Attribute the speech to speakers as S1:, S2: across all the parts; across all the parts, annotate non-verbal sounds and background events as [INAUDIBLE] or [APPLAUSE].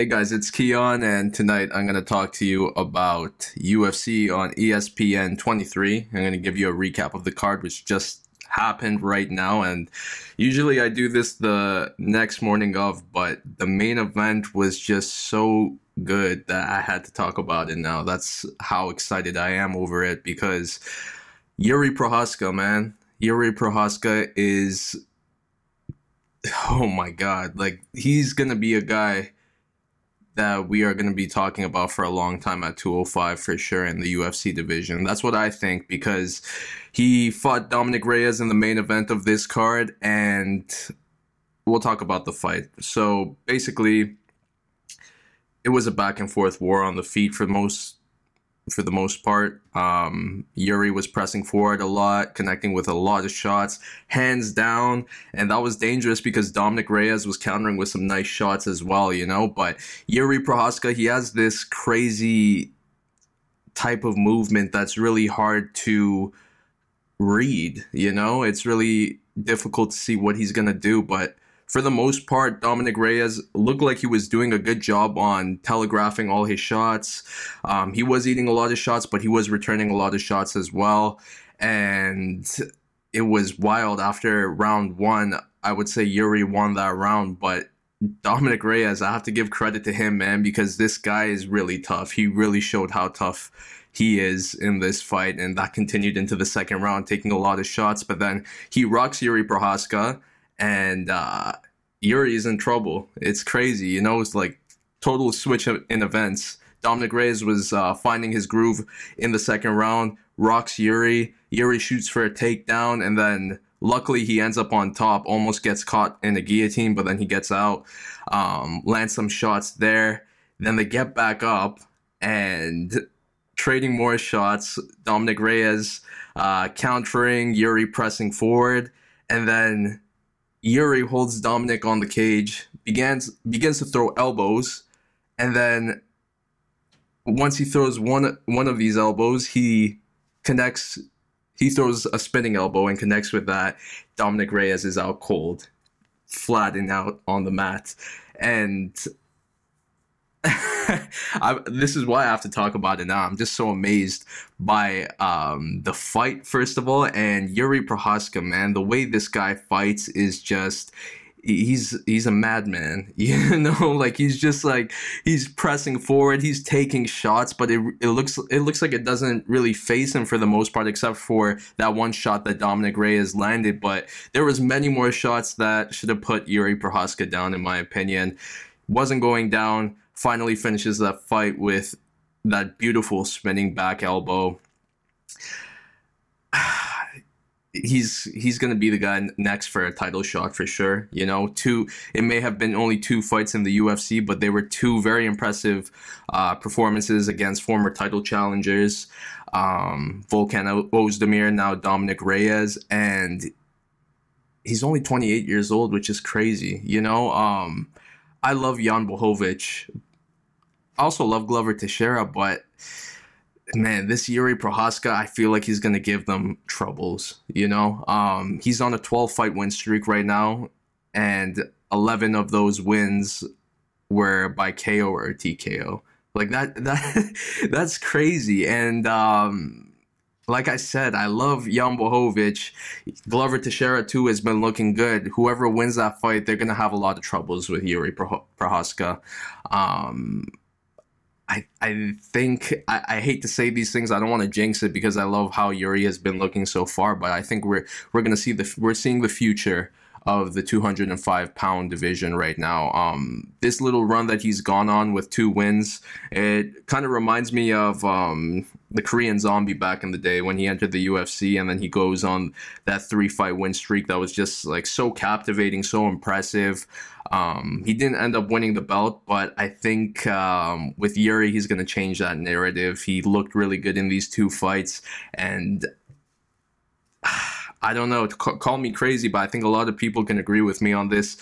S1: Hey guys, it's Keon, and tonight I'm going to talk to you about UFC on ESPN 23. I'm going to give you a recap of the card, which just happened right now. And usually I do this the next morning of, but the main event was just so good that I had to talk about it now. That's how excited I am over it because Yuri Prochazka, man. Yuri Prochazka is. Oh my god. Like, he's going to be a guy that we are going to be talking about for a long time at 205 for sure in the UFC division. That's what I think because he fought Dominic Reyes in the main event of this card and we'll talk about the fight. So basically it was a back and forth war on the feet for most for the most part. Um, Yuri was pressing forward a lot, connecting with a lot of shots, hands down, and that was dangerous because Dominic Reyes was countering with some nice shots as well, you know. But Yuri Prochazka, he has this crazy type of movement that's really hard to read, you know. It's really difficult to see what he's gonna do, but for the most part, Dominic Reyes looked like he was doing a good job on telegraphing all his shots. Um, he was eating a lot of shots, but he was returning a lot of shots as well. And it was wild after round one. I would say Yuri won that round, but Dominic Reyes, I have to give credit to him, man, because this guy is really tough. He really showed how tough he is in this fight, and that continued into the second round, taking a lot of shots. But then he rocks Yuri Prochazka, and uh, Yuri is in trouble. It's crazy, you know. It's like total switch in events. Dominic Reyes was uh, finding his groove in the second round. Rocks Yuri. Yuri shoots for a takedown, and then luckily he ends up on top. Almost gets caught in a guillotine, but then he gets out. Um, lands some shots there. Then they get back up and trading more shots. Dominic Reyes uh, countering, Yuri pressing forward, and then Yuri holds Dominic on the cage, begins begins to throw elbows, and then once he throws one one of these elbows, he connects. He throws a spinning elbow and connects with that. Dominic Reyes is out cold, flattened out on the mat, and I, this is why I have to talk about it now. I'm just so amazed by um, the fight, first of all, and Yuri Prochazka, man. The way this guy fights is just he's he's a madman [LAUGHS] you know like he's just like he's pressing forward he's taking shots but it, it looks it looks like it doesn't really face him for the most part except for that one shot that Dominic Reyes landed but there was many more shots that should have put Yuri Prochazka down in my opinion wasn't going down finally finishes that fight with that beautiful spinning back elbow. [SIGHS] he's he's going to be the guy next for a title shot for sure. You know, two it may have been only two fights in the UFC, but they were two very impressive uh, performances against former title challengers, um, Volkan Ozdemir, now Dominic Reyes, and he's only 28 years old, which is crazy. You know, um, I love Jan Blachowicz. I also love Glover Teixeira, but man, this Yuri Prochazka, I feel like he's gonna give them troubles. You know, um, he's on a 12 fight win streak right now, and 11 of those wins were by KO or TKO. Like that, [LAUGHS] that that's crazy. And um, like I said, I love Jan Blachowicz. Glover Teixeira too has been looking good. Whoever wins that fight, they're gonna have a lot of troubles with Yuri Prochazka. Um, I I think I, I, hate to say these things. I don't want to jinx it because I love how Yuri has been looking so far. But I think we're we're gonna see the we're seeing the future of the 205 pound division right now. Um, this little run that he's gone on with two wins, it kind of reminds me of um, the Korean Zombie back in the day when he entered the UFC, and then he goes on that three fight win streak that was just like so captivating, so impressive. Um, he didn't end up winning the belt, but I think um, with Yuri, he's going to change that narrative. He looked really good in these two fights, and I don't know, call me crazy, but I think a lot of people can agree with me on this.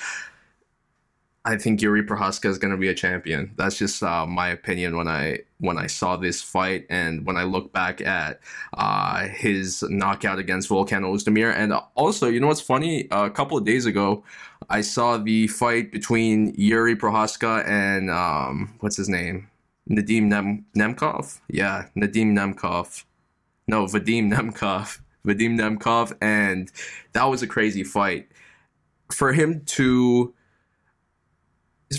S1: I think Yuri Prochazka is going to be a champion. That's just uh, my opinion when I when I saw this fight and when I look back at uh, his knockout against Volkan Ozdemir. And also, you know what's funny? Uh, a couple of days ago, I saw the fight between Yuri Prochazka and um, what's his name, Nadim Nem- Nemkov. Yeah, Nadim Nemkov. No, Vadim Nemkov. Vadim Nemkov, and that was a crazy fight. For him to,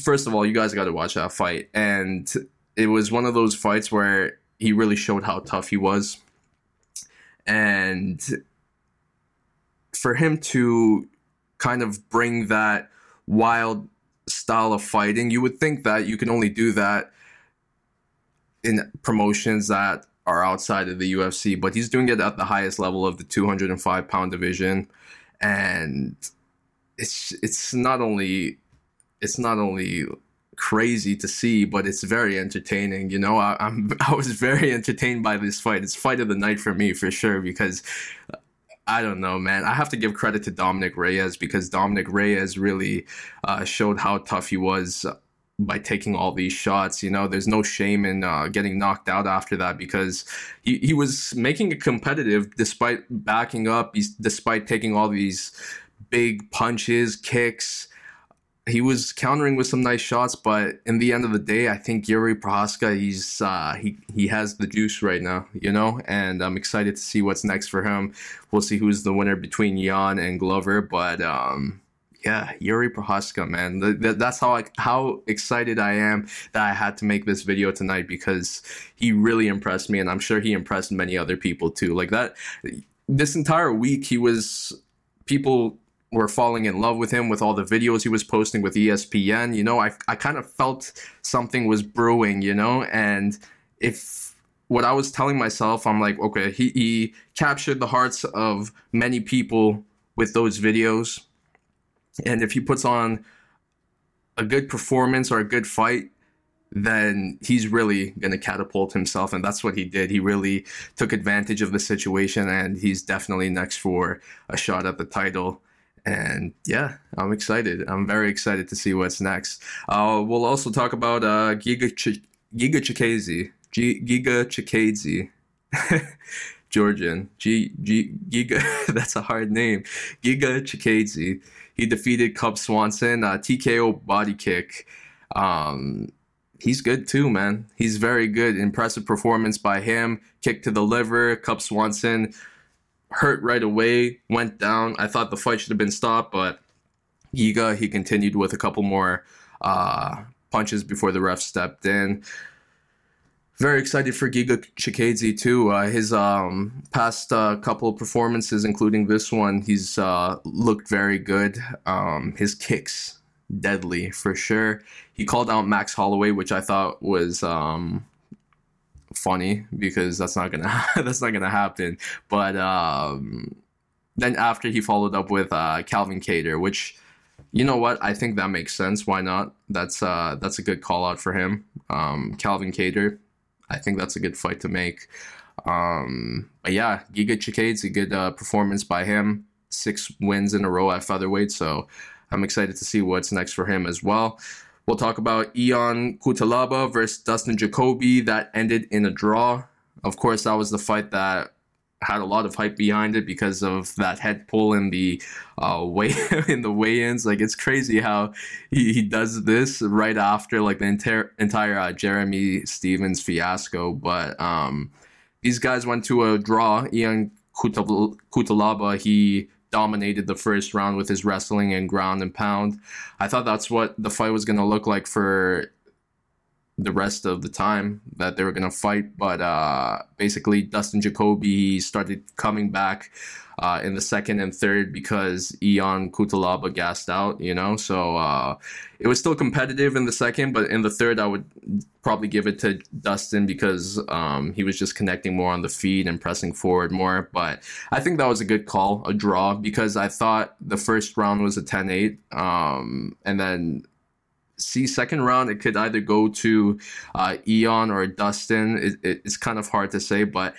S1: first of all, you guys got to watch that fight, and it was one of those fights where he really showed how tough he was, and for him to kind of bring that wild style of fighting, you would think that you can only do that in promotions that are outside of the UFC, but he's doing it at the highest level of the 205 pound division, and it's it's not only it's not only crazy to see, but it's very entertaining. You know, I, I'm [LAUGHS] I was very entertained by this fight. It's fight of the night for me for sure because I don't know, man. I have to give credit to Dominic Reyes because Dominic Reyes really uh, showed how tough he was by taking all these shots. You know, there's no shame in uh, getting knocked out after that because he, he was making it competitive despite backing up, he's, despite taking all these big punches, kicks. He was countering with some nice shots, but in the end of the day, I think Yuri Prochazka, he's uh, he he has the juice right now, you know, and I'm excited to see what's next for him. We'll see who's the winner between Yan and Glover, but um, yeah, Yuri Prochazka, man. The, the, that's how I, how excited I am that I had to make this video tonight because he really impressed me, and I'm sure he impressed many other people too. Like that, this entire week he was people were falling in love with him with all the videos he was posting with ESPN. You know, I I kind of felt something was brewing. You know, and if what I was telling myself, I'm like, okay, he, he captured the hearts of many people with those videos and if he puts on a good performance or a good fight, then he's really going to catapult himself. And that's what he did. He really took advantage of the situation, and he's definitely next for a shot at the title. And yeah, I'm excited. I'm very excited to see what's next. Uh, we'll also talk about uh, Giga, Ch- Giga Chikadze. G- Giga Chikadze. [LAUGHS] Georgian. G- G- Giga, [LAUGHS] that's a hard name. Giga Chikadze. He defeated Cub Swanson, uh, TKO body kick. Um, he's good too, man. He's very good. Impressive performance by him. Kick to the liver. Cub Swanson hurt right away, went down. I thought the fight should have been stopped, but Giga, he continued with a couple more uh, punches before the ref stepped in very excited for Giga Chikadze too. Uh, his um, past uh, couple performances, including this one, he's uh, looked very good. Um, his kicks deadly for sure. He called out Max Holloway, which I thought was um, funny because that's not gonna [LAUGHS] that's not gonna happen. But um, then after he followed up with uh, Calvin Kattar, which you know what I think that makes sense. Why not? That's uh, that's a good call out for him. Um, Calvin Kattar I think that's a good fight to make. Um, but yeah, Giga Chikadze, a good uh, performance by him. Six wins in a row at featherweight, so I'm excited to see what's next for him as well. We'll talk about Ion Cutelaba versus Dustin Jacoby. That ended in a draw. Of course, that was the fight that had a lot of hype behind it because of that head pull in the uh, weigh [LAUGHS] in the weigh-ins. Like it's crazy how he, he does this right after like the entire entire uh, Jeremy Stephens fiasco. But um, these guys went to a draw. Ion Cutelaba he dominated the first round with his wrestling and ground and pound. I thought that's what the fight was going to look like for the rest of the time that they were going to fight. But uh, basically, Dustin Jacoby started coming back uh, in the second and third because Ion Cutelaba gassed out, you know? So uh, it was still competitive in the second, but in the third, I would probably give it to Dustin because um, he was just connecting more on the feet and pressing forward more. But I think that was a good call, a draw, because I thought the first round was a 10 8. Um, and then see second round it could either go to uh, Ion or Dustin. It, it, it's kind of hard to say, but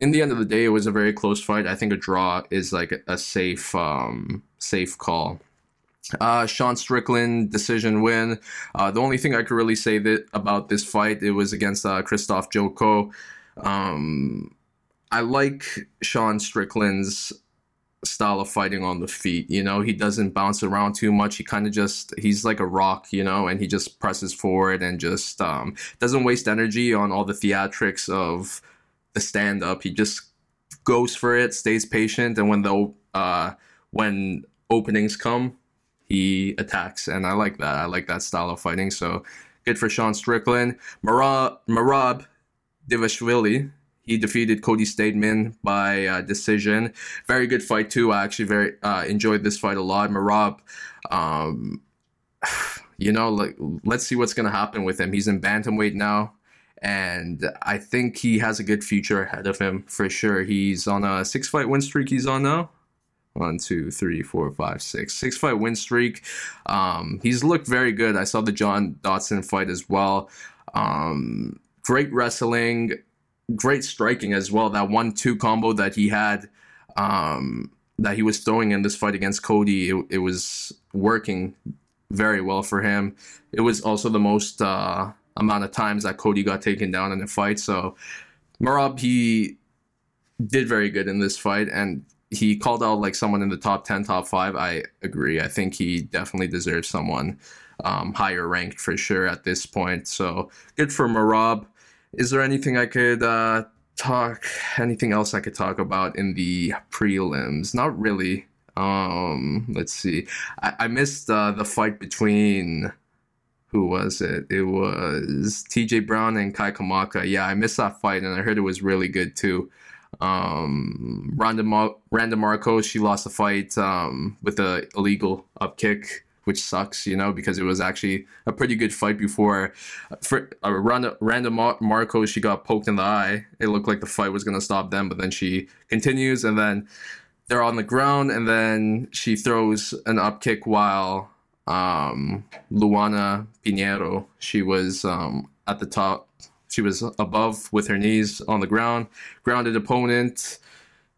S1: in the end of the day, it was a very close fight. I think a draw is like a safe um, safe call. Uh, Sean Strickland decision win. Uh, the only thing I could really say that about this fight it was against uh, Krzysztof Jotko. Um, I like Sean Strickland's style of fighting on the feet. You know, he doesn't bounce around too much. He kind of just he's like a rock, you know, and he just presses forward and just um, doesn't waste energy on all the theatrics of the stand up. He just goes for it, stays patient, and when the uh, when openings come, he attacks, and I like that. I like that style of fighting. So good for Sean Strickland. Merab, Merab Dvalishvili he defeated Cody Stamann by uh, decision. Very good fight too. I actually very uh, enjoyed this fight a lot. Merab, um, [SIGHS] you know, like let's see what's gonna happen with him. He's in bantamweight now, and I think he has a good future ahead of him for sure. He's on a six fight win streak. He's on now. One, two, three, four, five, six. Six fight win streak. Um, he's looked very good. I saw the John Dodson fight as well. Um, great wrestling great striking as well. That one-two combo that he had, um, that he was throwing in this fight against Cody, it, it was working very well for him. It was also the most uh, amount of times that Cody got taken down in a fight. So Merab, he did very good in this fight, and he called out like someone in the top 10, top five. I agree. I think he definitely deserves someone um, higher ranked for sure at this point. So good for Merab is there anything I could uh, talk? Anything else I could talk about in the prelims? Not really. Um, let's see. I, I missed uh, the fight between who was it? It was TJ Brown and Kai Kamaka. Yeah, I missed that fight, and I heard it was really good too. Um, Randa, Mar- Randa Markos, she lost the fight um, with a illegal up kick which sucks, you know, because it was actually a pretty good fight before. For uh, Randa, Randa Marco, she got poked in the eye. It looked like the fight was gonna stop them, but then she continues, and then they're on the ground, and then she throws an up kick while um, Luana Pinheiro, she was um, at the top. She was above with her knees on the ground, grounded opponent.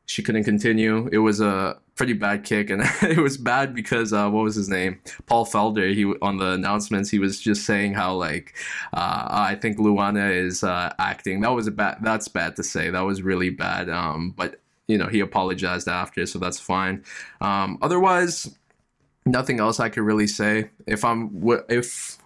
S1: She couldn't continue. It was a pretty bad kick, and [LAUGHS] it was bad because uh, what was his name? Paul Felder. He on the announcements he was just saying how like uh, I think Luana is uh, acting. That was a bad. That's bad to say. That was really bad. Um, but you know he apologized after, so that's fine. Um, otherwise, nothing else I could really say. If I'm if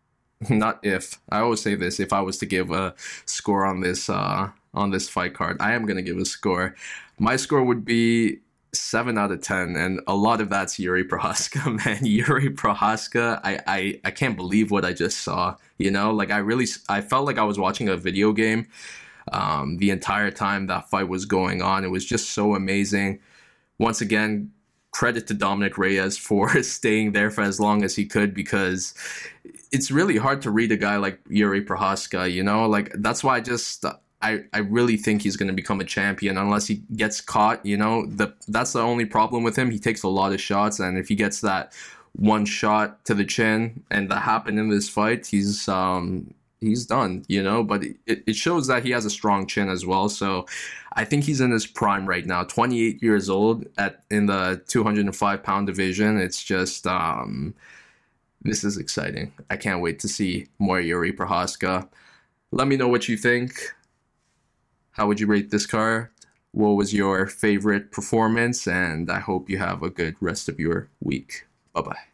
S1: [LAUGHS] not if I always say this if I was to give a score on this uh, on this fight card, I am gonna give a score. My score would be seven out of ten, and a lot of that's Yuri Prochazka, [LAUGHS] man. Yuri Prochazka, I, I I can't believe what I just saw. You know, like I really I felt like I was watching a video game. Um, the entire time that fight was going on, it was just so amazing. Once again, credit to Dominic Reyes [LAUGHS] for [LAUGHS] staying there for as long as he could because it's really hard to read a guy like Yuri Prochazka. You know, like that's why I just I, I really think he's going to become a champion unless he gets caught. You know, the that's the only problem with him. He takes a lot of shots, and if he gets that one shot to the chin, and that happened in this fight, he's um he's done. You know, but it, it shows that he has a strong chin as well. So I think he's in his prime right now. 28 years old at in the 205 pound division. It's just um this is exciting. I can't wait to see more Yuri Prochazka. Let me know what you think how would you rate this car? What was your favorite performance? And I hope you have a good rest of your week. Bye bye.